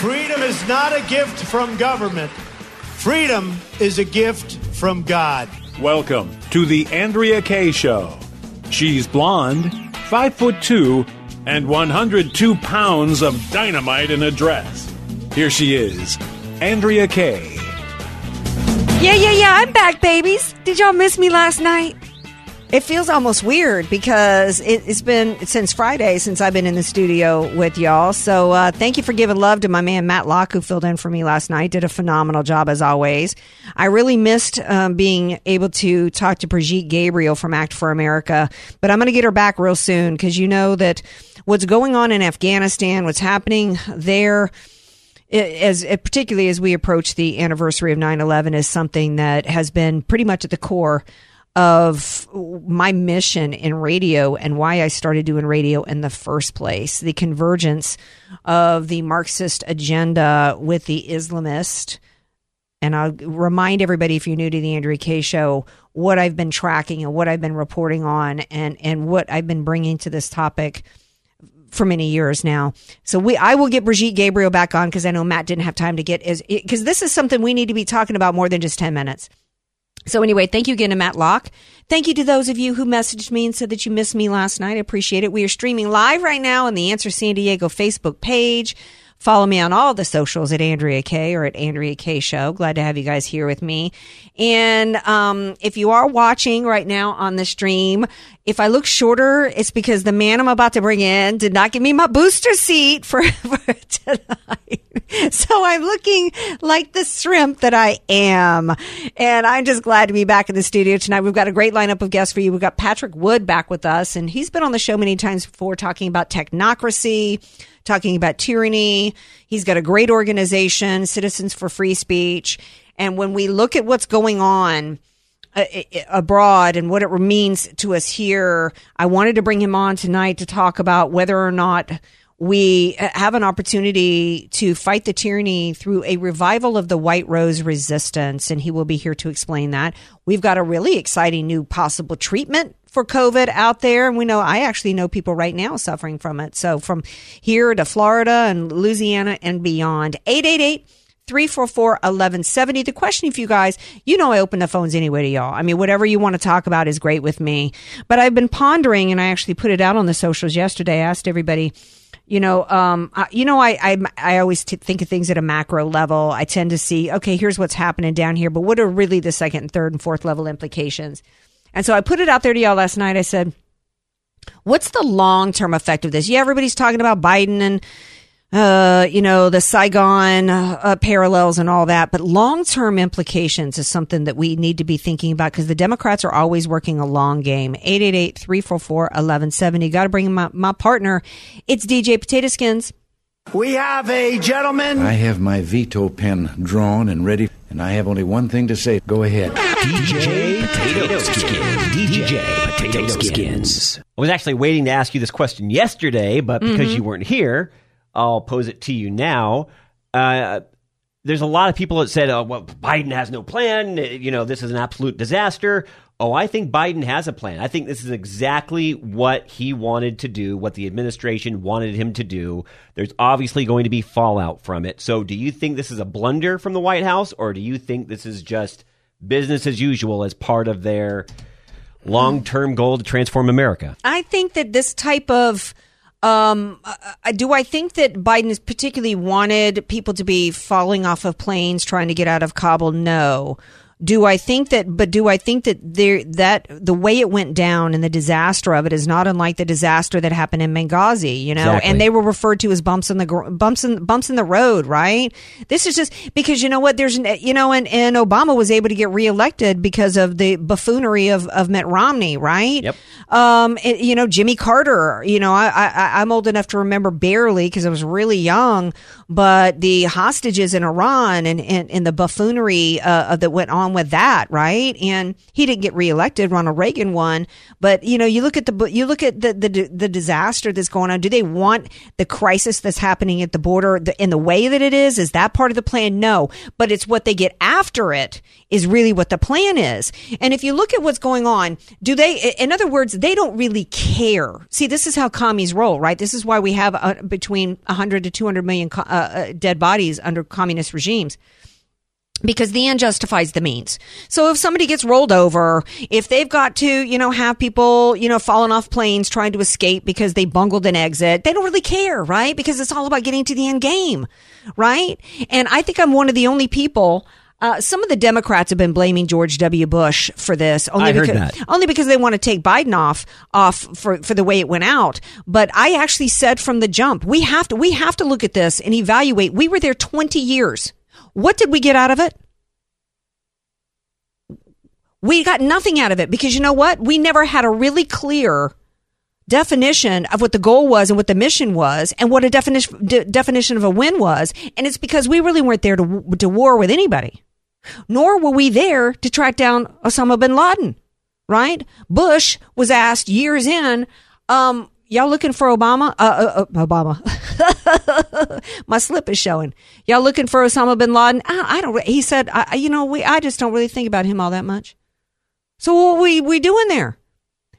Freedom is not a gift from government. Freedom is a gift from God. Welcome to the Andrea Kaye Show. She's blonde, five foot two, and 102 pounds of dynamite in a dress. Here she is, Andrea Kaye. Yeah, yeah, yeah. I'm back, babies. Did y'all miss me last night? It feels almost weird because it, has been since Friday since I've been in the studio with y'all. So uh, thank you for giving love to my man Matt Locke who filled in for me last night. Did a phenomenal job as always. I really missed um, being able to talk to Brigitte Gabriel from Act for America, but I'm going to get her back real soon because you know that what's going on in Afghanistan, what's happening there as particularly as we approach the anniversary of 9/11 is something that has been pretty much at the core of my mission in radio and why I started doing radio in the first place. The convergence of the Marxist agenda with the Islamist. And I'll remind everybody, if you're new to the Andrea Kaye show, what I've been tracking and what I've been reporting on and, and what I've been bringing to this topic for many years now. So we, I will get Brigitte Gabriel back on because I know Matt didn't have time to get is because this is something we need to be talking about more than just 10 minutes. So anyway, thank you again to Matt Locke. Thank you to those of you who messaged me and said that you missed me last night. I appreciate it. We are streaming live right now on the Answer San Diego Facebook page. Follow me on all the socials at Andrea Kaye or at Andrea Kaye Show. Glad to have you guys here with me. And um, if you are watching right now on the stream, if I look shorter, it's because the man I'm about to bring in did not give me my booster seat for, for tonight. So I'm looking like the shrimp that I am. And I'm just glad to be back in the studio tonight. We've got a great lineup of guests for you. We've got Patrick Wood back with us, and he's been on the show many times before talking about technocracy talking about tyranny. He's got a great organization, Citizens for Free Speech. And when we look at what's going on, uh, abroad and what it means to us here. I wanted to bring him on tonight to talk about whether or not we uh, have an opportunity to fight the tyranny through a revival of the White Rose resistance, and he will be here to explain that. We've got a really exciting new possible treatment for COVID out there. And we know, I actually know people right now suffering from it. So from here to Florida and Louisiana and beyond. 888 344 1170. The question if you guys, you know, I open the phones anyway to y'all. I mean, whatever you want to talk about is great with me. But I've been pondering, and I actually put it out on the socials yesterday. I asked everybody, you know, um, you know, I, I, I always t- think of things at a macro level. I tend to see, okay, here's what's happening down here, but what are really the second and third and fourth level implications? And so I put it out there to y'all last night. I said, what's the long term effect of this? Yeah, everybody's talking about Biden and, uh, you know, the Saigon uh, parallels and all that, but long term implications is something that we need to be thinking about because the Democrats are always working a long game. 888 344 1170. Got to bring my, my partner. It's DJ Potato Skins. We have a gentleman. I have my veto pen drawn and ready, and I have only one thing to say. Go ahead. DJ Potato Skins. DJ Potato Skins. I was actually waiting to ask you this question yesterday, but because mm-hmm. you weren't here, I'll pose it to you now. Uh, there's a lot of people that said, oh, well, Biden has no plan. You know, this is an absolute disaster. Oh, I think Biden has a plan. I think this is exactly what he wanted to do, what the administration wanted him to do. There's obviously going to be fallout from it. So, do you think this is a blunder from the White House, or do you think this is just business as usual as part of their long term goal to transform America? I think that this type of um, do I think that Biden has particularly wanted people to be falling off of planes trying to get out of Kabul? No. Do I think that, but do I think that there, that the way it went down and the disaster of it is not unlike the disaster that happened in Benghazi, you know, exactly. and they were referred to as bumps in the, bumps in, bumps in the road, right? This is just because, you know what, there's, you know, and, and Obama was able to get reelected because of the buffoonery of, of Mitt Romney, right? Yep. Um, it, you know, Jimmy Carter, you know, I, I, I'm old enough to remember barely because I was really young, but the hostages in Iran and, and, and the buffoonery, uh, that went on with that, right? And he didn't get reelected. Ronald Reagan won, but you know, you look at the you look at the the, the disaster that's going on. Do they want the crisis that's happening at the border in the way that it is? Is that part of the plan? No, but it's what they get after it is really what the plan is. And if you look at what's going on, do they? In other words, they don't really care. See, this is how commies roll, right? This is why we have uh, between 100 to 200 million uh, uh, dead bodies under communist regimes because the end justifies the means. So if somebody gets rolled over, if they've got to, you know, have people, you know, falling off planes trying to escape because they bungled an exit, they don't really care, right? Because it's all about getting to the end game, right? And I think I'm one of the only people uh, some of the Democrats have been blaming George W. Bush for this. Only I because, heard that. Only because they want to take Biden off off for, for the way it went out. But I actually said from the jump, we have to we have to look at this and evaluate. We were there 20 years. What did we get out of it? We got nothing out of it because you know what? We never had a really clear definition of what the goal was and what the mission was and what a definition de- definition of a win was and it's because we really weren't there to to war with anybody nor were we there to track down Osama bin Laden right Bush was asked years in um y'all looking for Obama? Uh, uh, uh Obama. My slip is showing. Y'all looking for Osama bin Laden? I, I don't he said I, you know we I just don't really think about him all that much. So what we we doing there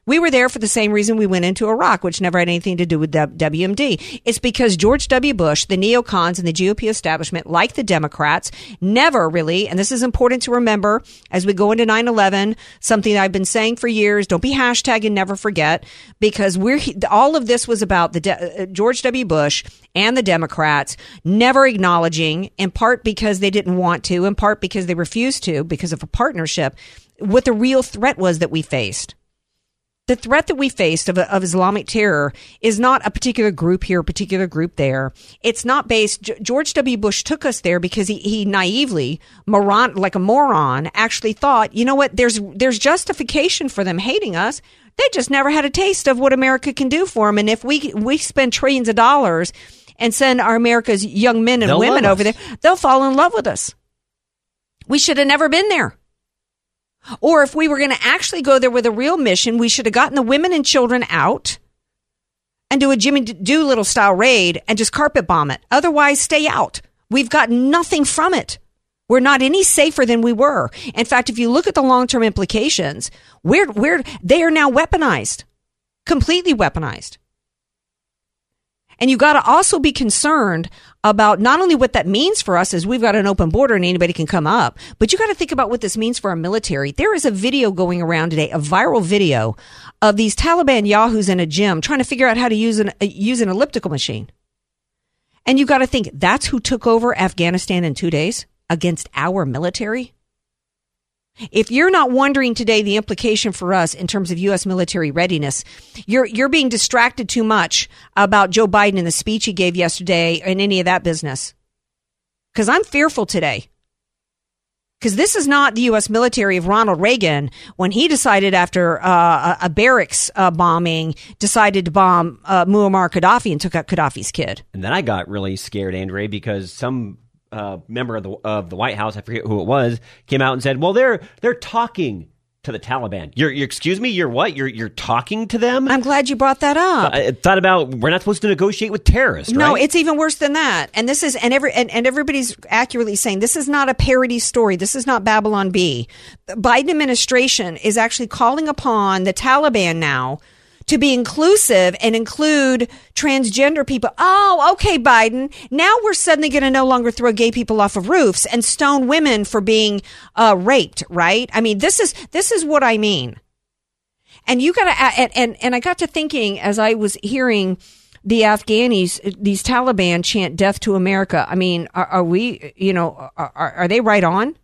we were there for the same reason we went into Iraq, which never had anything to do with WMD. It's because George W. Bush, the neocons, and the GOP establishment, like the Democrats, never really, and this is important to remember as we go into 9 11, something I've been saying for years don't be hashtag and never forget, because we're, all of this was about the De- uh, George W. Bush and the Democrats never acknowledging, in part because they didn't want to, in part because they refused to, because of a partnership, what the real threat was that we faced the threat that we faced of, of Islamic terror is not a particular group here, a particular group there. It's not based. George W. Bush took us there because he, he naively, moron, like a moron, actually thought, you know what? There's there's justification for them hating us. They just never had a taste of what America can do for them. And if we we spend trillions of dollars and send our America's young men and they'll women over there, they'll fall in love with us. We should have never been there. Or if we were going to actually go there with a real mission, we should have gotten the women and children out and do a Jimmy Doolittle style raid and just carpet bomb it. Otherwise, stay out. We've got nothing from it. We're not any safer than we were. In fact, if you look at the long term implications, we're, we're, they are now weaponized, completely weaponized. And you got to also be concerned about not only what that means for us as we've got an open border and anybody can come up, but you got to think about what this means for our military. There is a video going around today, a viral video of these Taliban yahoos in a gym trying to figure out how to use an, uh, use an elliptical machine. And you got to think that's who took over Afghanistan in two days against our military. If you're not wondering today the implication for us in terms of U.S. military readiness, you're you're being distracted too much about Joe Biden and the speech he gave yesterday and any of that business. Because I'm fearful today. Because this is not the U.S. military of Ronald Reagan when he decided after uh, a, barracks uh, bombing, decided to bomb uh, Muammar Gaddafi and took out Gaddafi's kid. And then I got really scared, Andre, because some uh, member of the of the White House, I forget who it was, came out and said, "Well, they're they're talking to the Taliban. You're, you're excuse me, you're what? You're you're talking to them? I'm glad you brought that up. I thought about we're not supposed to negotiate with terrorists. No, right? it's even worse than that. And this is and every and, and everybody's accurately saying this is not a parody story. This is not Babylon Bee. The Biden administration is actually calling upon the Taliban now to be inclusive and include transgender people. Oh, okay, Biden. Now we're suddenly going to no longer throw gay people off of roofs and stone women for being uh, raped, right? I mean, this is this is what I mean. And you got to and, and and I got to thinking as I was hearing the Afghanis, these Taliban chant "Death to America." I mean, are, are we, you know, are, are they right on?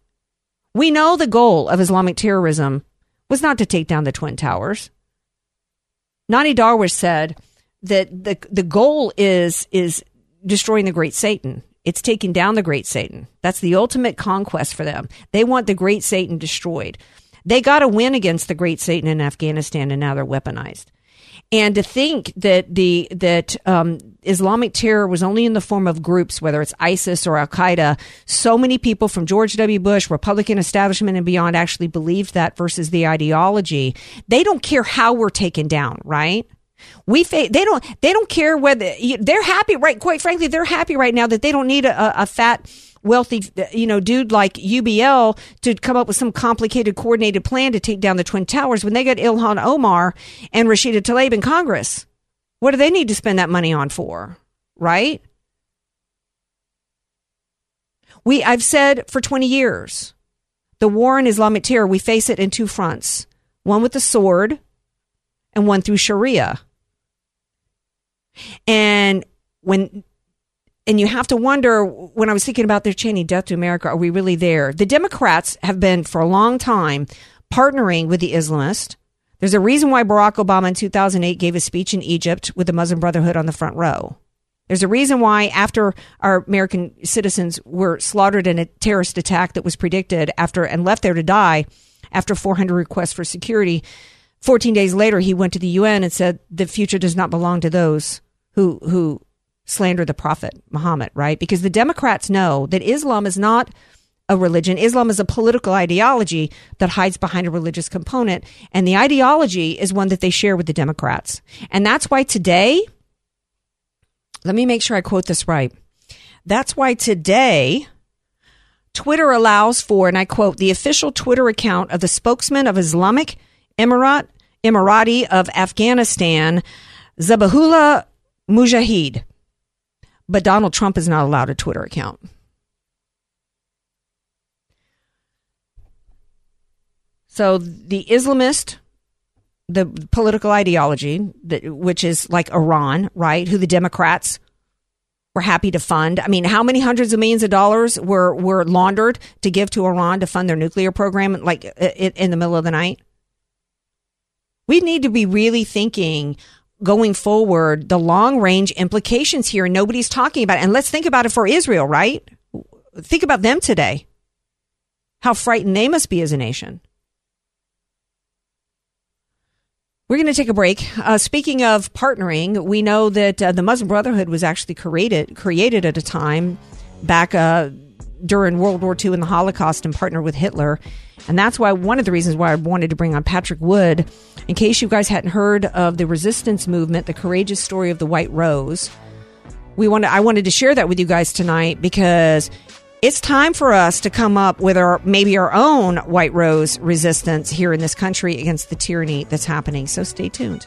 We know the goal of Islamic terrorism was not to take down the Twin Towers. Nonie Darwish said that the the goal is is destroying the great Satan. It's taking down the great Satan. That's the ultimate conquest for them. They want the great Satan destroyed. They got to win against the great Satan in Afghanistan, and now they're weaponized. And to think that the that um, Islamic terror was only in the form of groups, whether it's ISIS or Al Qaeda. So many people from George W. Bush, Republican establishment, and beyond actually believed that versus the ideology. They don't care how we're taken down, right? We fa- they don't they don't care whether they're happy right quite frankly they're happy right now that they don't need a, a fat wealthy you know dude like UBL to come up with some complicated coordinated plan to take down the twin towers when they got Ilhan Omar and Rashida Tlaib in Congress. What do they need to spend that money on for? Right? We I've said for 20 years the war on Islamic terror we face it in two fronts. One with the sword and one through Sharia. And when and you have to wonder when I was thinking about their Cheney death to America, are we really there? The Democrats have been for a long time partnering with the Islamists. There's a reason why Barack Obama in 2008 gave a speech in Egypt with the Muslim Brotherhood on the front row. There's a reason why after our American citizens were slaughtered in a terrorist attack that was predicted after and left there to die after 400 requests for security, 14 days later he went to the UN and said the future does not belong to those who who slander the prophet Muhammad, right? Because the Democrats know that Islam is not a religion. Islam is a political ideology that hides behind a religious component. And the ideology is one that they share with the Democrats. And that's why today, let me make sure I quote this right. That's why today, Twitter allows for, and I quote, the official Twitter account of the spokesman of Islamic Emirat, Emirati of Afghanistan, Zabihullah Mujahid. But Donald Trump is not allowed a Twitter account. So the Islamist, the political ideology, that, which is like Iran, right? Who the Democrats were happy to fund. I mean, how many hundreds of millions of dollars were were laundered to give to Iran to fund their nuclear program, like in the middle of the night? We need to be really thinking going forward the long range implications here. Nobody's talking about it. And let's think about it for Israel, right? Think about them today. How frightened they must be as a nation. We're going to take a break. Uh, speaking of partnering, we know that uh, the Muslim Brotherhood was actually created created at a time back uh, during World War II and the Holocaust and partnered with Hitler. And that's why one of the reasons why I wanted to bring on Patrick Wood, in case you guys hadn't heard of the resistance movement, the courageous story of the White Rose. We wanted, I wanted to share that with you guys tonight because it's time for us to come up with our maybe our own White Rose resistance here in this country against the tyranny that's happening. So stay tuned.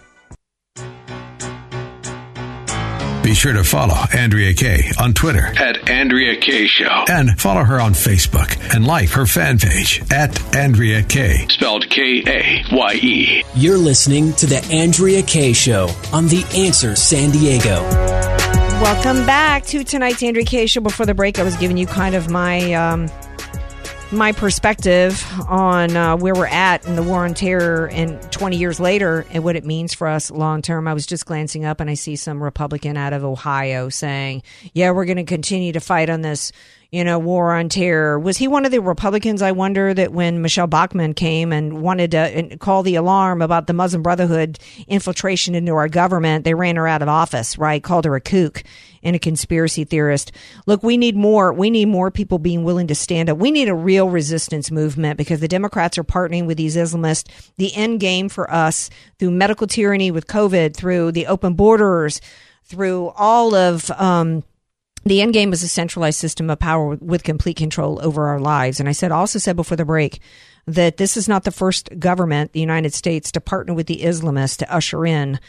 Be sure to follow Andrea Kaye on Twitter at Andrea Kaye Show. And follow her on Facebook and like her fan page at Andrea Kaye. Spelled K A Y E. You're listening to The Andrea Kaye Show on The Answer San Diego. Welcome back to tonight's Andrea Kaye Show. Before the break, I was giving you kind of my. Um, my perspective on uh, where we're at in the war on terror and 20 years later and what it means for us long term. I was just glancing up and I see some Republican out of Ohio saying, yeah, we're going to continue to fight on this, you know, war on terror. Was he one of the Republicans, I wonder, that when Michelle Bachmann came and wanted to call the alarm about the Muslim Brotherhood infiltration into our government, they ran her out of office, right? Called her a kook and a conspiracy theorist. Look, we need more. We need more people being willing to stand up. We need a real resistance movement because the Democrats are partnering with these Islamists. The end game for us through medical tyranny with COVID, through the open borders, through all of, um, the end game is a centralized system of power with complete control over our lives. And I said, also said before the break that this is not the first government, the United States, to partner with the Islamists to usher in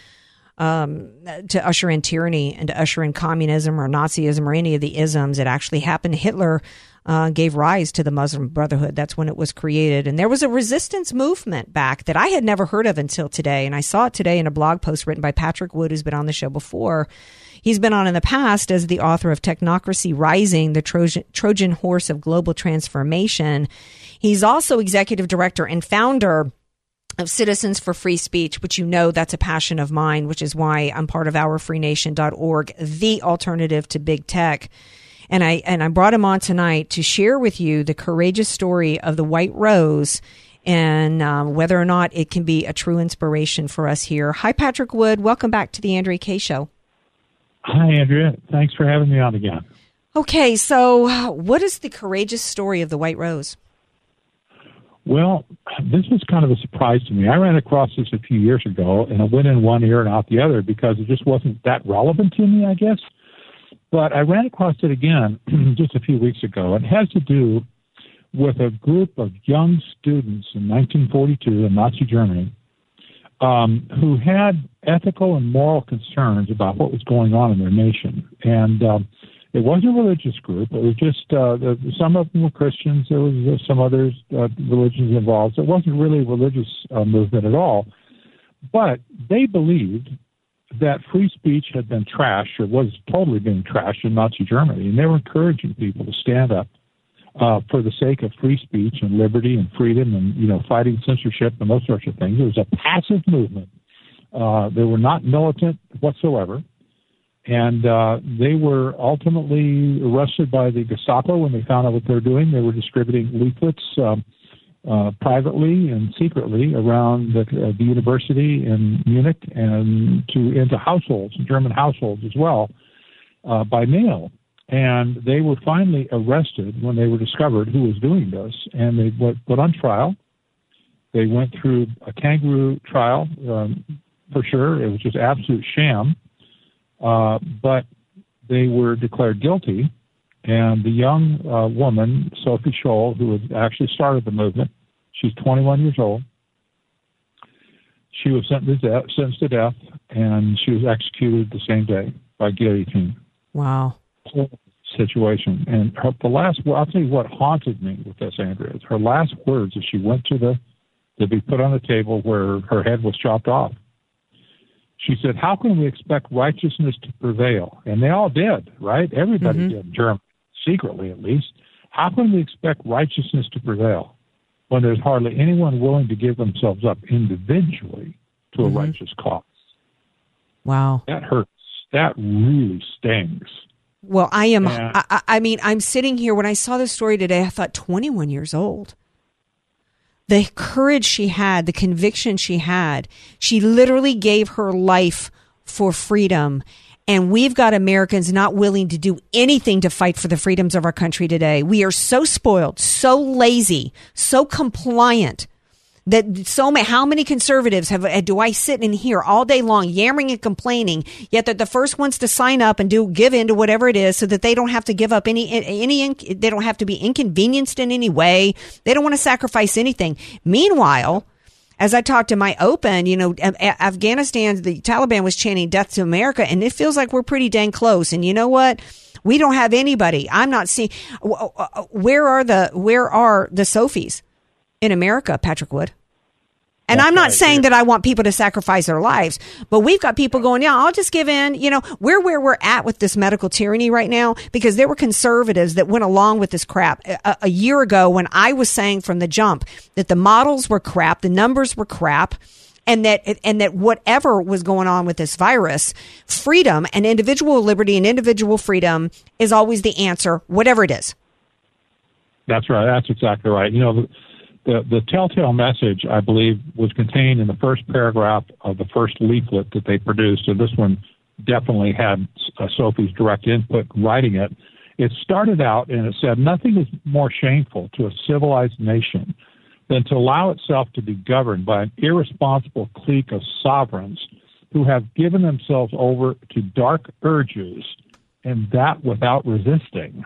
um, to usher in tyranny and to usher in communism or Nazism or any of the isms. It actually happened. Hitler uh, gave rise to the Muslim Brotherhood. That's when it was created. And there was a resistance movement back that I had never heard of until today. And I saw it today in a blog post written by Patrick Wood, who's been on the show before. He's been on in the past as the author of Technocracy Rising, the Trojan, Trojan horse of global transformation. He's also executive director and founder of Citizens for Free Speech, which you know that's a passion of mine, which is why I'm part of ourfreenation.org, the alternative to big tech. And I and I brought him on tonight to share with you the courageous story of the White Rose and um, whether or not it can be a true inspiration for us here. Hi, Patrick Wood. Welcome back to the Andrea Kaye Show. Hi, Andrea. Thanks for having me on again. Okay, so what is the courageous story of the White Rose? Well, this was kind of a surprise to me. I ran across this a few years ago, and it went in one ear and out the other because it just wasn't that relevant to me, I guess. But I ran across it again just a few weeks ago. It has to do with a group of young students in 1942 in Nazi Germany um, who had ethical and moral concerns about what was going on in their nation. And um, it wasn't a religious group. It was just uh, the, some of them were Christians. There was uh, some other uh, religions involved. So it wasn't really a religious uh, movement at all. But they believed that free speech had been trashed or was totally being trashed in Nazi Germany, and they were encouraging people to stand up uh, for the sake of free speech and liberty and freedom and you know fighting censorship and those sorts of things. It was a passive movement. Uh, they were not militant whatsoever and uh, they were ultimately arrested by the Gestapo when they found out what they were doing. They were distributing leaflets um, uh, privately and secretly around the, uh, the university in Munich and to into households, German households as well, uh, by mail. And they were finally arrested when they were discovered who was doing this, and they were put on trial. They went through a kangaroo trial um, for sure. It was just absolute sham uh, but they were declared guilty, and the young uh, woman, Sophie Scholl, who had actually started the movement, she's 21 years old. She was sentenced to death, sentenced to death, and she was executed the same day by guillotine. Wow. Situation. And her, the last, well, I'll tell you what haunted me with this, Andrea. Is her last words as she went to the to be put on the table where her head was chopped off. She said, How can we expect righteousness to prevail? And they all did, right? Everybody mm-hmm. did, Germany, secretly at least. How can we expect righteousness to prevail when there's hardly anyone willing to give themselves up individually to a mm-hmm. righteous cause? Wow. That hurts. That really stings. Well, I am. I, I, mean, I'm sitting here. When I saw the story today, I thought 21 years old the courage she had, the conviction she had. She literally gave her life for freedom. And we've got Americans not willing to do anything to fight for the freedoms of our country today. We are so spoiled, so lazy, so compliant that so many, how many conservatives have uh, do I sit in here all day long yammering and complaining? Yet they're the first ones to sign up and do give in to whatever it is, so that they don't have to give up any any. They don't have to be inconvenienced in any way. They don't want to sacrifice anything. Meanwhile. As I talked to my open, you know, Afghanistan, the Taliban was chanting death to America, and it feels like we're pretty dang close. And you know what? We don't have anybody. I'm not seeing where are the where are the Sophies? In America, Patrick Wood. And That's I'm not right, saying yeah. that I want people to sacrifice their lives, but we've got people going, yeah, I'll just give in. You know, we're where we're at with this medical tyranny right now because there were conservatives that went along with this crap a, a year ago when I was saying from the jump that the models were crap, the numbers were crap and that and that whatever was going on with this virus, freedom and individual liberty and individual freedom is always the answer, whatever it is. That's right. That's exactly right. You know, the, the telltale message, I believe, was contained in the first paragraph of the first leaflet that they produced. And this one definitely had uh, Sophie's direct input writing it. It started out and it said, Nothing is more shameful to a civilized nation than to allow itself to be governed by an irresponsible clique of sovereigns who have given themselves over to dark urges, and that without resisting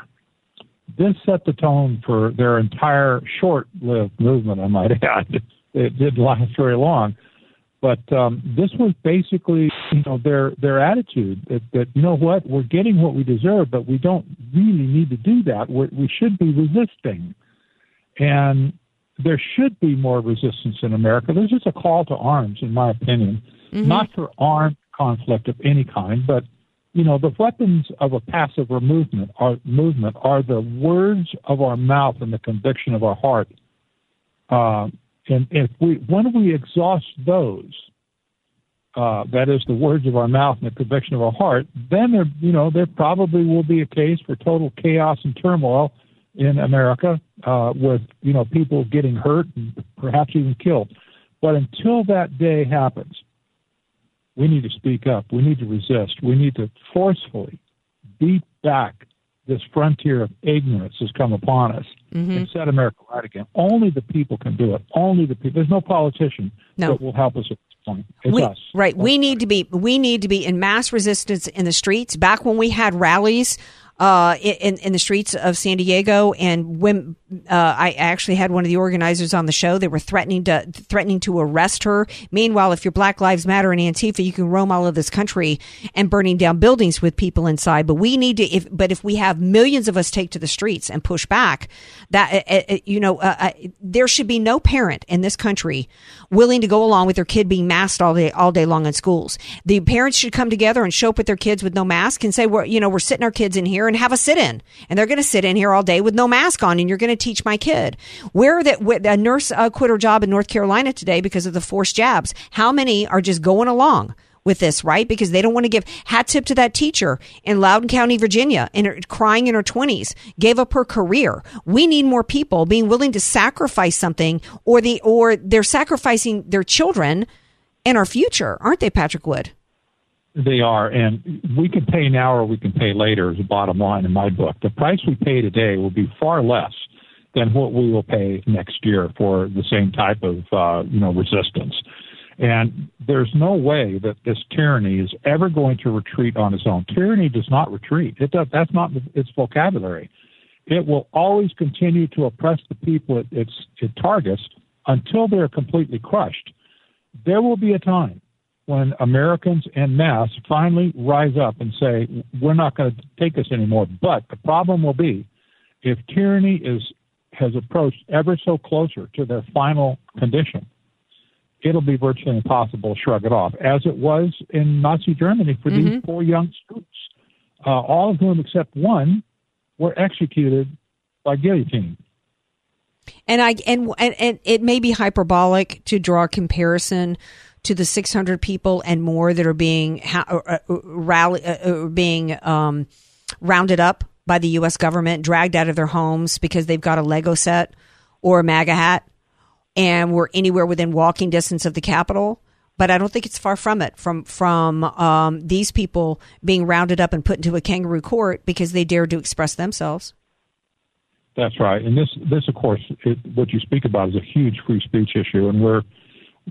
this set the tone for their entire short-lived movement. I might add, it didn't last very long, but um, this was basically, you know, their their attitude that, that you know what we're getting what we deserve, but we don't really need to do that. We're, we should be resisting, and there should be more resistance in America. There's just a call to arms, in my opinion, mm-hmm. not for armed conflict of any kind, but you know, the weapons of a passive movement are movement are the words of our mouth and the conviction of our heart. Uh, and if we when we exhaust those, uh, that is the words of our mouth and the conviction of our heart, then there you know there probably will be a case for total chaos and turmoil in America uh, with you know people getting hurt and perhaps even killed. But until that day happens, we need to speak up. We need to resist. We need to forcefully beat back this frontier of ignorance has come upon us Mm-hmm. and set America right again. Only the people can do it. Only the people. There's no politician No. that will help us at this point. It's we, us. Right. We need to be we need to be in mass resistance in the streets. Back when we had rallies uh, in in the streets of San Diego, and when uh, I actually had one of the organizers on the show, they were threatening to threatening to arrest her. Meanwhile, if you're Black Lives Matter and Antifa, you can roam all of this country and burning down buildings with people inside. But we need to. If but if we have millions of us take to the streets and push back, that uh, uh, you know, uh, uh, there should be no parent in this country willing to go along with their kid being masked all day all day long in schools. The parents should come together and show up with their kids with no mask and say, "We're you know we're sitting our kids in here and have a sit in, and they're going to sit in here all day with no mask on, and you're going to teach my kid." Where that a nurse uh, quit her job in North Carolina today because of the forced jabs. How many are just going along? with this, right? Because they don't want to give hat tip to that teacher in Loudoun County, Virginia, in her, crying in her twenties, gave up her career. We need more people being willing to sacrifice something, or the or they're sacrificing their children and our future, aren't they, Patrick Wood? They are, and we can pay now or we can pay later. Is the bottom line in my book. The price we pay today will be far less than what we will pay next year for the same type of uh, you know resistance. And there's no way that this tyranny is ever going to retreat on its own. Tyranny does not retreat. It does. That's not its vocabulary. It will always continue to oppress the people it, it's, it targets until they're completely crushed. There will be a time when Americans en masse finally rise up and say, "We're not going to take this anymore." But the problem will be if tyranny is has approached ever so closer to their final condition it'll be virtually impossible to shrug it off, as it was in Nazi Germany for these four young students, uh, all of whom except one were executed by guillotine. And I and, and and it may be hyperbolic to draw a comparison to the 600 people and more that are being ha- uh, uh, rally uh, uh, being um, rounded up by the U.S. government, dragged out of their homes because they've got a Lego set or a MAGA hat, and we're anywhere within walking distance of the Capitol. But I don't think it's far from it. From from um, these people being rounded up and put into a kangaroo court because they dared to express themselves. That's right, and this this of course it, what you speak about is a huge free speech issue, and we're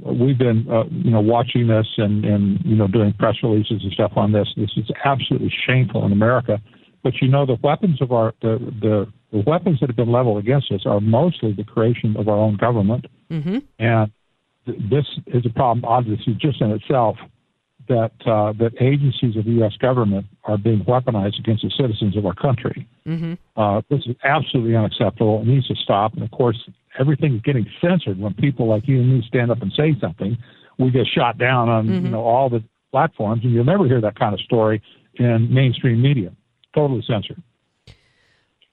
we've been uh, you know watching this and and you know doing press releases and stuff on this. This is absolutely shameful in America. But you know the weapons of our the the, the weapons that have been leveled against us are mostly the creation of our own government, Mm-hmm. and th- this is a problem obviously just in itself that uh, that agencies of the U.S. government are being weaponized against the citizens of our country. Mm-hmm. Uh, this is absolutely unacceptable. It needs to stop. And of course, everything is getting censored when people like you and me stand up and say something. We get shot down on you know all the platforms, and you'll never hear that kind of story in mainstream media. Totally censored.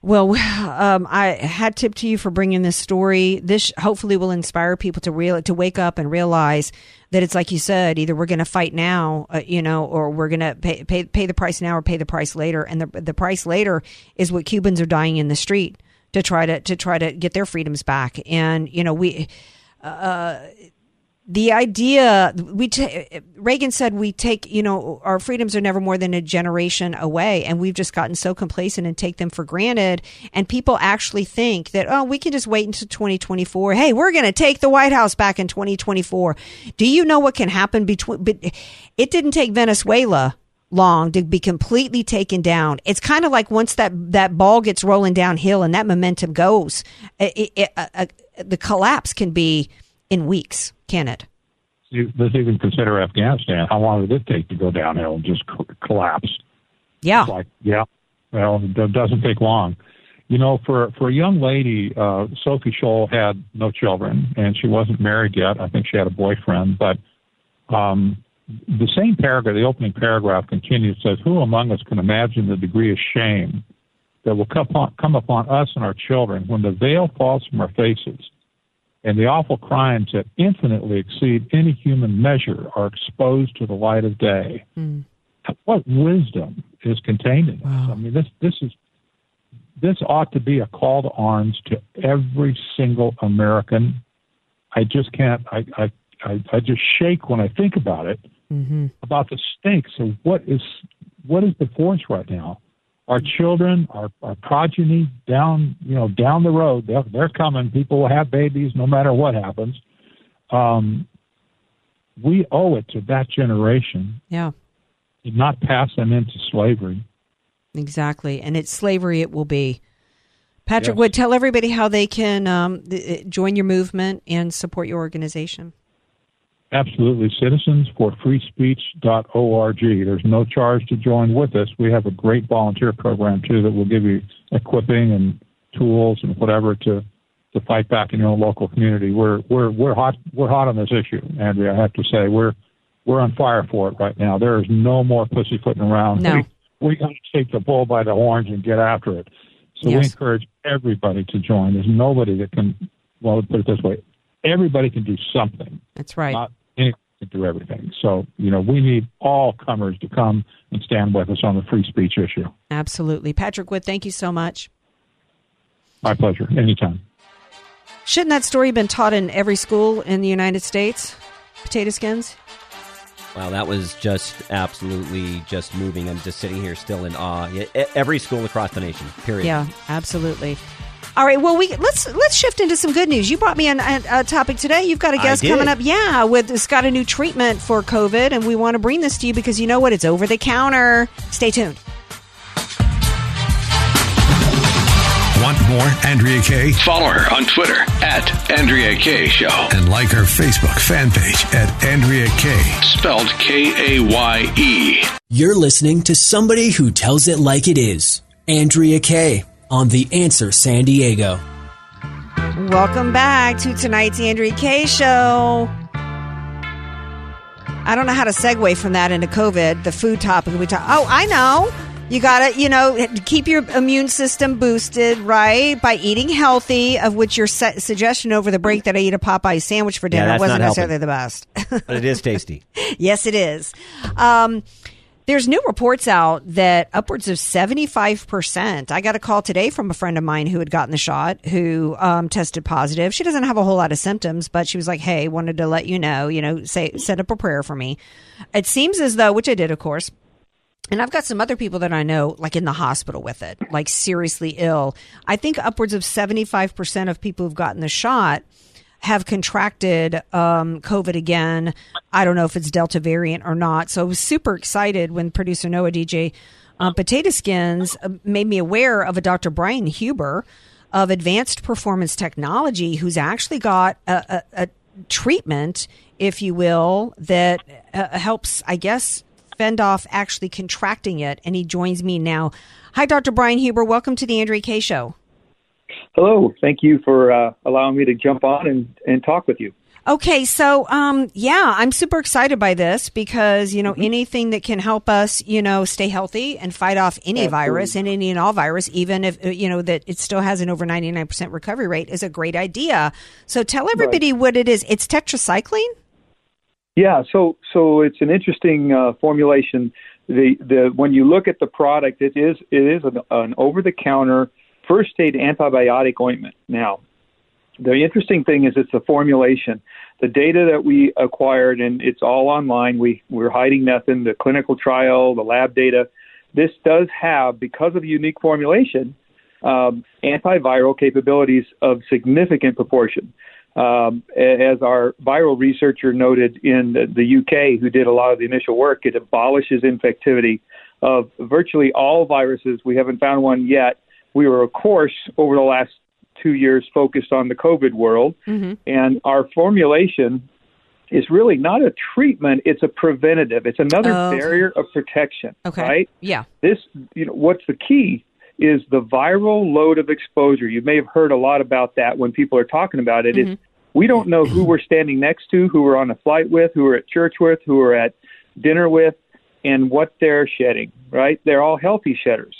Well, um, I had tip to you for bringing this story. This hopefully will inspire people to real to wake up and realize that it's like you said. Either we're going to fight now, uh, you know, or we're going to pay, pay pay the price now or pay the price later. And the the price later is what Cubans are dying in the street to try to to try to get their freedoms back. And you know we. Uh, the idea we ta- Reagan said we take you know our freedoms are never more than a generation away and we've just gotten so complacent and take them for granted. And people actually think that oh we can just wait until 2024 hey we're going to take the white house back in 2024 do you know what can happen between but it didn't take Venezuela long to be completely taken down. It's kind of like once that that ball gets rolling downhill and that momentum goes, it, it, uh, uh, the collapse can be in weeks, can it? Let's even consider Afghanistan. How long did it take to go downhill and just co- collapse? Yeah. Like, yeah, well, it doesn't take long. You know, for for a young lady, uh, Sophie Scholl had no children, and she wasn't married yet. I think she had a boyfriend, but um, the same paragraph, the opening paragraph, continues. Says, "Who among us can imagine the degree of shame that will come upon, come upon us and our children when the veil falls from our faces, and the awful crimes that infinitely exceed any human measure are exposed to the light of day?" What wisdom is contained in this? I mean, this this is this ought to be a call to arms to every single American I just can't. I I I, I just shake when I think about it. Mm-hmm. About the stakes of what is what is before us right now. Our children, our, our progeny down you know down the road, they're, they're coming. People will have babies no matter what happens. Um, we owe it to that generation Yeah, to not pass them into slavery. exactly. And it's slavery it will be. Patrick Yes. Wood, tell everybody how they can um, th- join your movement and support your organization. Absolutely. Citizens for freespeech.org. There's no charge to join with us. We have a great volunteer program too that will give you equipping and tools and whatever to to fight back in your own local community. We're we're we're hot we're hot on this issue, Andrea. I have to say we're we're on fire for it right now. There is no more pussyfooting around. No. We, we got to take the bull by the horns and get after it. So we encourage everybody to join. There's nobody that can. Well, put it this way: everybody can do something That's right. not anyone can do everything. So, you know, we need all comers to come and stand with us on the free speech issue. Absolutely. Patrick Wood, thank you so much. My pleasure. Anytime. Shouldn't that story been taught in every school in the United States? Potato skins? Wow, that was just absolutely just moving. I'm just sitting here still in awe. Every school across the nation, period. Yeah, absolutely. All right, well, we let's let's shift into some good news. You brought me an, a, a topic today. You've got a guest coming up, yeah, with it's got a new treatment for COVID, and we want to bring this to you because you know what? It's over the counter. Stay tuned. Want more Andrea Kaye? Follow her on Twitter at Andrea Kaye Show. And like her Facebook fan page at Andrea Kaye. Spelled K A Y E. You're listening to somebody who tells it like it is. Andrea Kaye on The Answer San Diego. Welcome back to tonight's Andrea Kaye show. I don't know how to segue from that into COVID, the food topic we talk. Oh, I know. You got to, you know, keep your immune system boosted, right? By eating healthy, of which your su- suggestion over the break that I eat a Popeye sandwich for dinner that's wasn't not necessarily helping. the best. But it is tasty. yes, it is. Um, there's new reports out that upwards of 75%. I got a call today from a friend of mine who had gotten the shot who um, tested positive. She doesn't have a whole lot of symptoms, but she was like, hey, wanted to let you know, you know, say, set up a prayer for me. It seems as though, which I did, of course. And I've got some other people that I know, like in the hospital with it, like seriously ill. I think upwards of 75% of people who've gotten the shot have contracted um, COVID again. I don't know if it's Delta variant or not. So I was super excited when producer Noah DJ uh, Potato Skins uh, made me aware of a Dr. Brian Huber of Advanced Performance Technology, who's actually got a, a, a treatment, if you will, that uh, helps, I guess, fend off actually contracting it. And he joins me now. Hi, Dr. Brian Huber. Welcome to the Andrea Kaye Show. Hello. Thank you for uh, allowing me to jump on and, and talk with you. Okay, so um, yeah, I'm super excited by this because you know anything that can help us, you know, stay healthy and fight off any virus and any and all virus, even if uh, you know that it still has an over 99 percent recovery rate, is a great idea. So tell everybody what it is. It's tetracycline. Yeah. So so it's an interesting uh, formulation. The the when you look at the product, it is it is an, an over the counter first aid antibiotic ointment. Now, the interesting thing is it's a formulation. The data that we acquired, and it's all online. We we're hiding nothing. The clinical trial, the lab data. This does have, because of the unique formulation, um, antiviral capabilities of significant proportion. Um, as our viral researcher noted in the, the UK, who did a lot of the initial work, it abolishes infectivity of virtually all viruses. We haven't found one yet. We were, of course, over the last two years focused on the COVID world, mm-hmm. and our formulation is really not a treatment; it's a preventative. It's another Oh. barrier of protection. Okay. Right? Yeah. this you know what's the key is the viral load of exposure you may have heard a lot about that when people are talking about it. Is mm-hmm. we don't know who we're standing next to who we're on a flight with who we're at church with who we're at dinner with and what they're shedding right they're all healthy shedders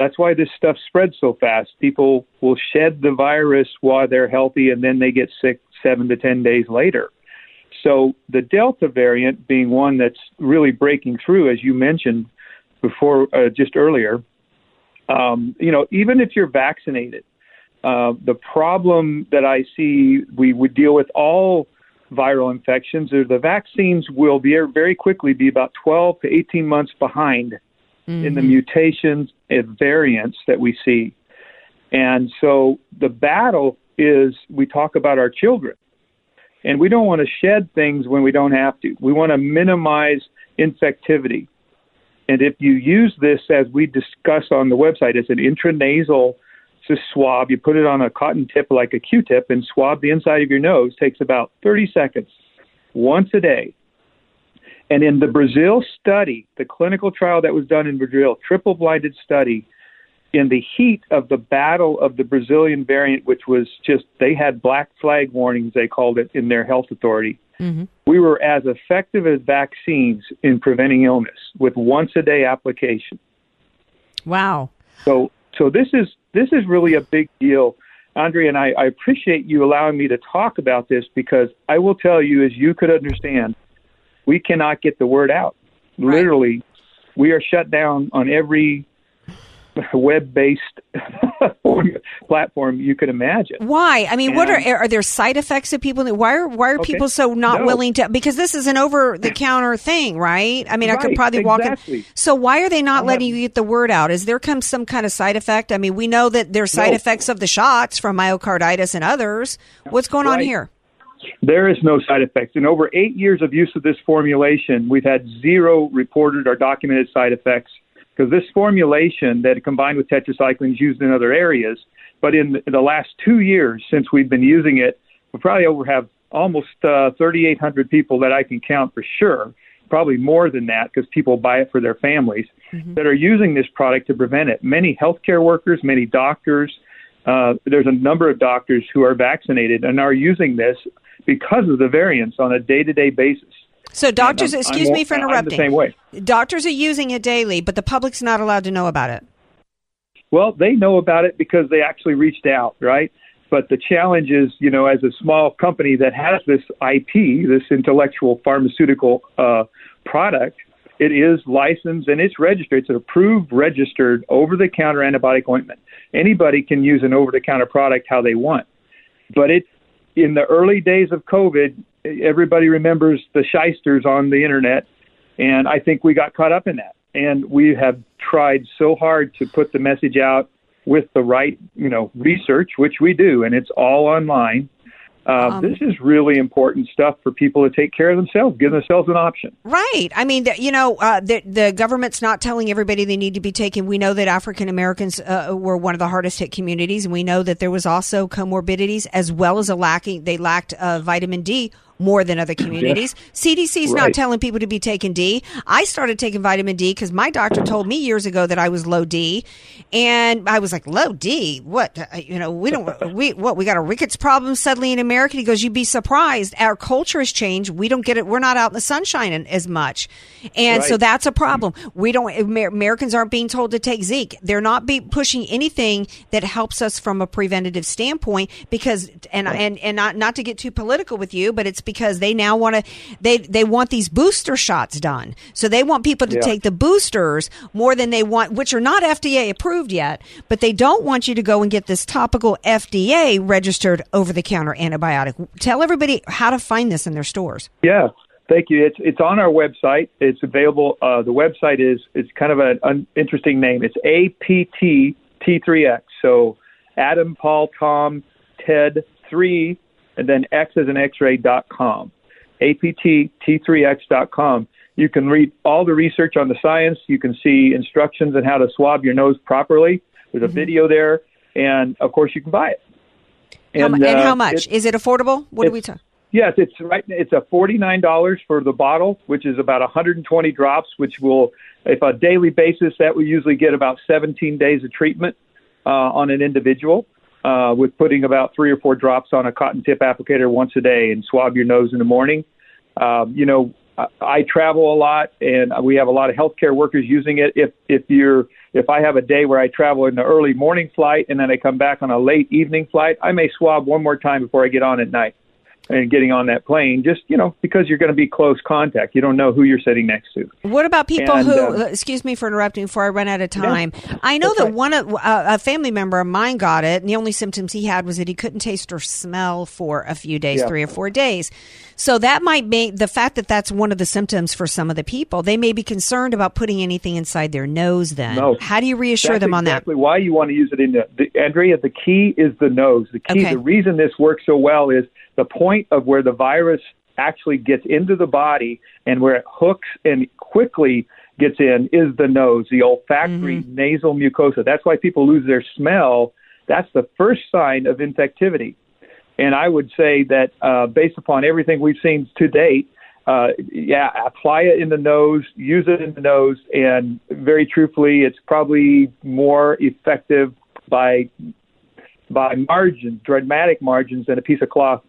that's why this stuff spreads so fast people will shed the virus while they're healthy and then they get sick seven to ten days later so the Delta variant being one that's really breaking through, as you mentioned before, uh, just earlier, um, you know, even if you're vaccinated, Uh, the problem that I see, we would deal with all viral infections, or the vaccines will be very quickly be about 12 to 18 months behind mm-hmm. in the mutations and variants that we see. And so the battle is we talk about our children. And we don't want to shed things when we don't have to. We want to minimize infectivity. And if you use this, as we discuss on the website, as an intranasal swab, you put it on a cotton tip like a Q-tip and swab the inside of your nose. Takes about 30 seconds, once a day. And in the Brazil study, the clinical trial that was done in Brazil, triple-blinded study, in the heat of the battle of the Brazilian variant, which was just, they had black flag warnings, they called it in their health authority. Mm-hmm. We were as effective as vaccines in preventing illness with once a day application. Wow. So, so this is this is really a big deal, Andre, and I, I appreciate you allowing me to talk about this because I will tell you, as you could understand, we cannot get the word out. Right. Literally, we are shut down on every web-based platform you could imagine. Why? I mean, and, what are are there side effects of people? Why are why are okay. people so not no. willing to? Because this is an over-the-counter thing, right? I mean, right, I could probably exactly. walk in. So why are they not letting you get the word out? Is there come some kind of side effect? I mean, we know that there's side no. effects of the shots from myocarditis and others. What's going right. on here? There is no side effects. In over eight years of use of this formulation, we've had zero reported or documented side effects because this formulation that combined with tetracycline is used in other areas. But in the last two years since we've been using it, we probably over have almost uh, 3,800 people that I can count for sure, probably more than that because people buy it for their families mm-hmm. that are using this product to prevent it. Many healthcare workers, many doctors. Uh, there's a number of doctors who are vaccinated and are using this because of the variance on a day-to-day basis. So doctors, I'm, excuse I'm, me for interrupting. The same way. Doctors are using it daily, but the public's not allowed to know about it. Well, they know about it because they actually reached out, right? But the challenge is, you know, as a small company that has this IP, this intellectual pharmaceutical uh, product, it is licensed and it's registered. It's an approved, registered over-the-counter antibiotic ointment. Anybody can use an over-the-counter product how they want, but it in the early days of COVID, everybody remembers the shysters on the internet, and I think we got caught up in that. And we have tried so hard to put the message out with the right, you know, research, which we do, and it's all online. Uh, um, this is really important stuff for people to take care of themselves, give themselves an option. Right. I mean, you know, uh, the, the government's not telling everybody they need to be taken. We know that African Americans uh, were one of the hardest hit communities, and we know that there was also comorbidities as well as a lacking. They lacked uh, vitamin D more than other communities. CDC's right. not telling people to be taking D. I started taking vitamin D because my doctor told me years ago that I was low D, and I was like, low D? What? Uh, you know, we don't. We what? We got a rickets problem suddenly in America. He goes, you'd be surprised. Our culture has changed. We don't get it. We're not out in the sunshine as much, and right. so that's a problem. We don't. Americans aren't being told to take zinc. They're not be pushing anything that helps us from a preventative standpoint because, and right. and and not not to get too political with you, but it's because they now want to they they want these booster shots done. So they want people to yeah. take the boosters more than they want which are not FDA approved yet, but they don't want you to go and get this topical FDA registered over the counter antibiotic. Tell everybody how to find this in their stores. Yeah. Thank you. It's it's on our website. It's available. Uh, the website is it's kind of an un- interesting name. It's APT T3X. So Adam, Paul, Tom, Ted, three and then X as an X-ray dot com, APT-T3X dot com. You can read all the research on the science. You can see instructions on how to swab your nose properly. There's a mm-hmm. video there, and of course you can buy it. And, how, and uh, how much is it affordable? What do we talk? Yes, it's right. It's a forty nine dollars for the bottle, which is about 120 drops, which will, if a daily basis, that will usually get about 17 days of treatment uh, on an individual uh, with putting about three or four drops on a cotton tip applicator once a day and swab your nose in the morning. Um, you know, I, I travel a lot, and we have a lot of healthcare workers using it. If if you're if I have a day where I travel in the early morning flight and then I come back on a late evening flight, I may swab one more time before I get on at night. And getting on that plane. Just you know, because you're going to be close contact. You don't know who you're sitting next to. What about people And, who? uh, excuse me for interrupting. Before I run out of time, I know that one of uh, a family member of mine got it, and the only symptoms he had was that he couldn't taste or smell for a few days, Yeah. three or four days. So that might be the fact that that's one of the symptoms for some of the people. They may be concerned about putting anything inside their nose. Then, No. how do you reassure them on that? exactly why you want to use it in the, the Andrea. The key is the nose. The key. Okay. The reason this works so well is the point of where the virus actually gets into the body and where it hooks and quickly gets in is the nose, the olfactory Mm-hmm. nasal mucosa. That's why people lose their smell. That's the first sign of infectivity. And I would say that uh, based upon everything we've seen to date, uh, yeah, apply it in the nose, use it in the nose, and very truthfully, it's probably more effective by by margins, dramatic margins, than a piece of cloth.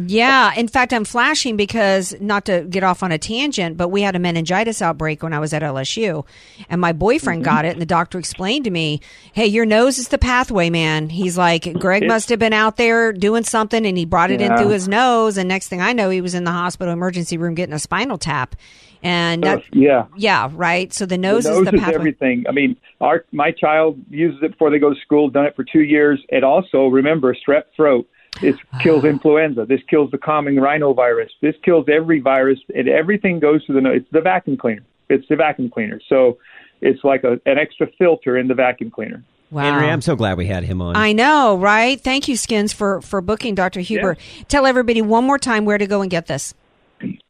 Yeah, in fact, I'm flashing because not to get off on a tangent, but we had a meningitis outbreak when I was at LSU, and my boyfriend mm-hmm. got it, and the doctor explained to me, "Hey, your nose is the pathway, man." He's like, "Greg It- must have been out there doing something, and he brought it in through his nose, and next thing I know, he was in the hospital emergency room getting a spinal tap." And that, uh, yeah. yeah, right. So the nose, the nose is the is pathway. everything. I mean, our my child uses it before they go to school. Done it for two years. And also remember, strep throat. This kills uh. influenza. This kills the common rhinovirus. This kills every virus, and everything goes to the nose. It's the vacuum cleaner. It's the vacuum cleaner. So it's like a, an extra filter in the vacuum cleaner. Wow. Andrea, I'm so glad we had him on. I know, right? Thank you, Skins, for for booking Dr. Huber. Tell everybody one more time where to go and get this. The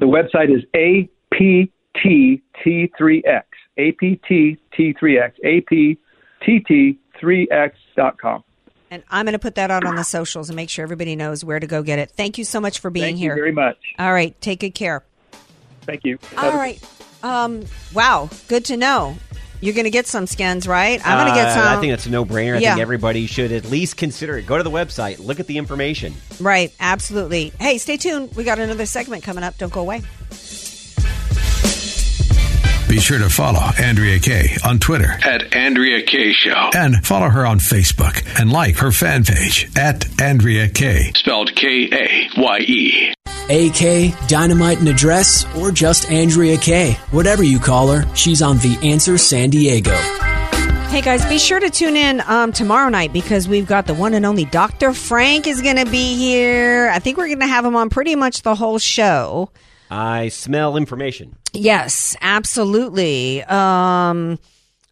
website is APTT3X. APTT3X. APTT3X.com. And I'm going to put that out on the socials and make sure everybody knows where to go get it. Thank you so much for being Thank here. Thank you very much. All right. Take good care. Thank you. All right. Um, wow. Good to know. You're going to get some skins, right? I'm going to get Uh, some. I think that's a no-brainer. I Yeah. think everybody should at least consider it. Go to the website, look at the information. right. Absolutely. Hey, stay tuned. We got another segment coming up. Don't go away. Be sure to follow Andrea Kaye on Twitter At Andrea Kaye Show. and follow her on Facebook and like her fan page at Andrea Kaye. Spelled K A Y E. AK, Dynamite and Address, or just Andrea Kaye. Whatever you call her, she's on The Answer San Diego. Hey guys, be sure to tune in um, tomorrow night because we've got the one and only Dr. Frank is going to be here. I think we're going to have him on pretty much the whole show. I smell information. Yes, absolutely. Um,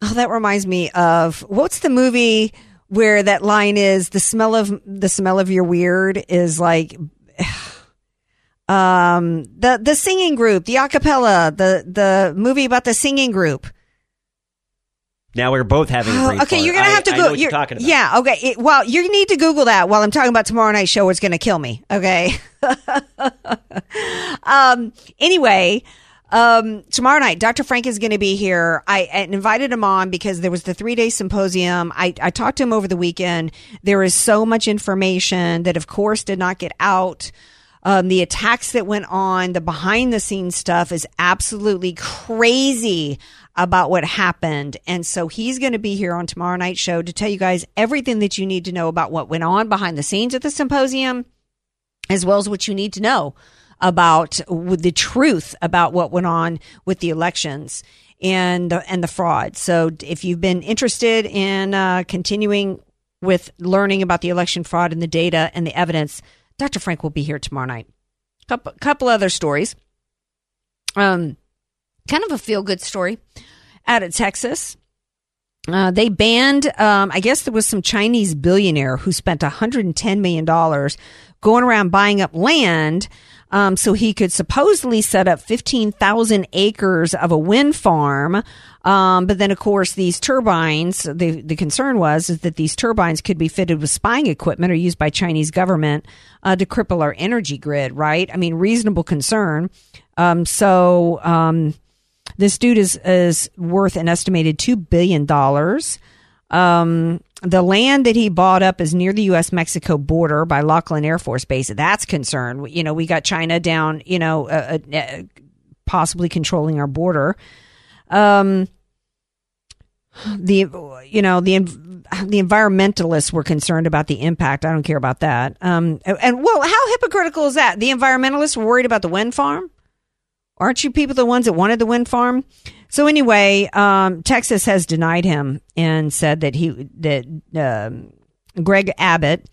oh, that reminds me of what's the movie where that line is the smell of the smell of your weird is like um the the singing group, the acapella, the the movie about the singing group. Now we're both having a brain Oh, okay, you're gonna I- have to I go. you're talking about. Yeah, okay. It, well, you need to Google that while I'm talking about tomorrow night's show. It's going to kill me. Okay. um. Anyway, um, tomorrow night, Dr. Frank is going to be here. I I invited him on because there was the three day symposium. I I talked to him over the weekend. There is so much information that, of course, did not get out. Um, the attacks that went on, the behind the scenes stuff is absolutely crazy about what happened. And so he's going to be here on tomorrow night's show to tell you guys everything that you need to know about what went on behind the scenes at the symposium, as well as what you need to know about the truth about what went on with the elections and the, and the fraud. So if you've been interested in uh, continuing with learning about the election fraud and the data and the evidence, Dr. Frank will be here tomorrow night. Couple couple other stories. Um, kind of a feel good story out of Texas. Uh, they banned, um, I guess there was some Chinese billionaire who spent $110 million going around buying up land um, so he could supposedly set up 15,000 acres of a wind farm. Um, but then, of course, these turbines, the, the concern was is that these turbines could be fitted with spying equipment or used by Chinese government uh, to cripple our energy grid, right? I mean, reasonable concern. Um, so, um, this dude is is worth an estimated two billion dollars. Um, the land that he bought up is near the U.S. Mexico border by Laughlin Air Force Base. That's concerned. You know, we got China down. You know, uh, uh, possibly controlling our border. Um, the you know the the environmentalists were concerned about the impact. I don't care about that. Um, and well, how hypocritical is that? The environmentalists were worried about the wind farm. Aren't you people the ones that wanted the wind farm? So anyway, um, Texas has denied him and said that he that um Greg Abbott,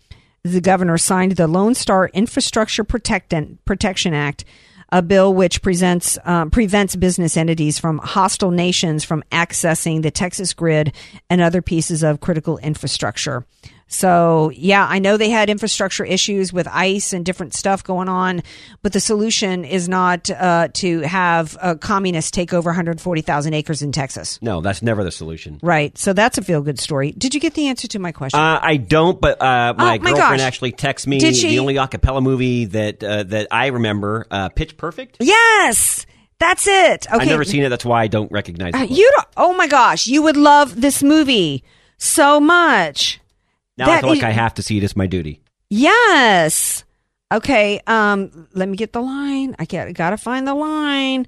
the governor, signed the Lone Star Infrastructure Protectant, Protection Act, a bill which presents um, prevents business entities from hostile nations from accessing the Texas grid and other pieces of critical infrastructure. So, yeah, I know they had infrastructure issues with ice and different stuff going on, but the solution is not uh, to have uh, communists take over 140,000 acres in Texas. No, that's never the solution. Right. So that's a feel good story. Did you get the answer to my question? Uh, I don't, but uh, my, Oh, my girlfriend gosh. actually texted me Did she? the only a cappella movie that uh, that I remember, uh, Pitch Perfect. yes, that's it. Okay. I've never seen it. That's why I don't recognize Uh, it. you don't, oh my gosh, you would love this movie so much. Now I feel like is- I have to see it. It's my duty. Yes. Okay. Um. Let me get the line. I got got to find the line.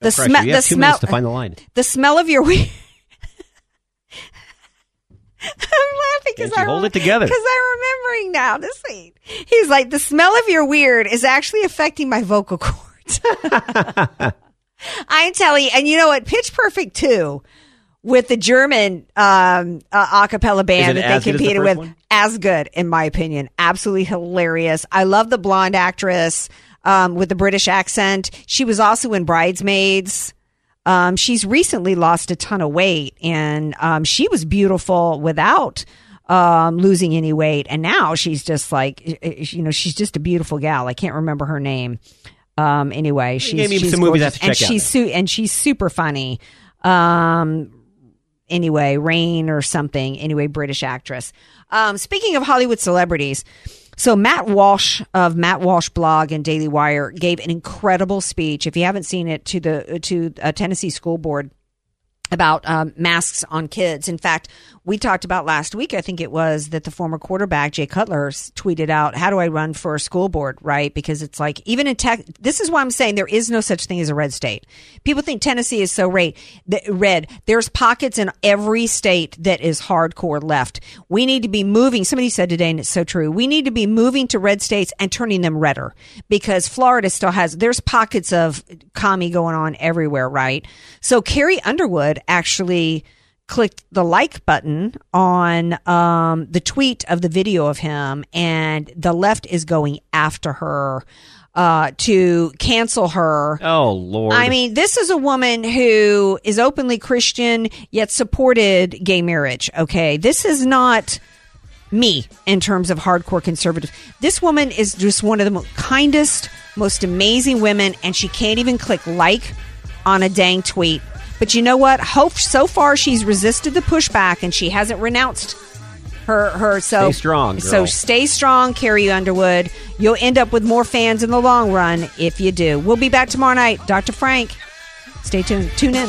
The No smell. The smell. to find the line. The smell of your weed. I'm laughing because I hold it together? Because I'm remembering now the scene. He's like, the smell of your weird is actually affecting my vocal cords. I'm telling you, and you know what? Pitch Perfect too, with the German um, uh, a cappella band that they the competed with, one? as good in my opinion. Absolutely hilarious. I love the blonde actress um, with the British accent. She was also in Bridesmaids. Um, she's recently lost a ton of weight, and um, she was beautiful without um, losing any weight. And now she's just like, you know, she's just a beautiful gal. I can't remember her name. Um, anyway, she's, she's some movies gorgeous. to and she's su- and she's super funny. Um, anyway, Rain or something. Anyway, British actress. Um, speaking of Hollywood celebrities, so Matt Walsh of Matt Walsh blog and Daily Wire gave an incredible speech. If you haven't seen it, to the to a Tennessee school board about um, masks on kids. In fact, we talked about last week, I think it was, that the former quarterback, Jay Cutler, tweeted out, How do I run for a school board? Right? Because it's like, even in tech, this is why I'm saying there is no such thing as a red state. People think Tennessee is so red. red. There's pockets in every state that is hardcore left. We need to be moving. Somebody said today, and it's so true, we need to be moving to red states and turning them redder because Florida still has, there's pockets of commie going on everywhere, right? So Carrie Underwood actually clicked the like button on um, the tweet of the video of him, and the left is going after her uh, to cancel her. Oh Lord! I mean, this is a woman who is openly Christian yet supported gay marriage. Okay, this is not me in terms of hardcore conservative. This woman is just one of the mo- kindest, most amazing women, and she can't even click like on a dang tweet. But you know what? Hope so far she's resisted the pushback and she hasn't renounced her her so Stay strong, So stay strong, Carrie Underwood. You'll end up with more fans in the long run if you do. We'll be back tomorrow night, Dr. Frank. Stay tuned. Tune in.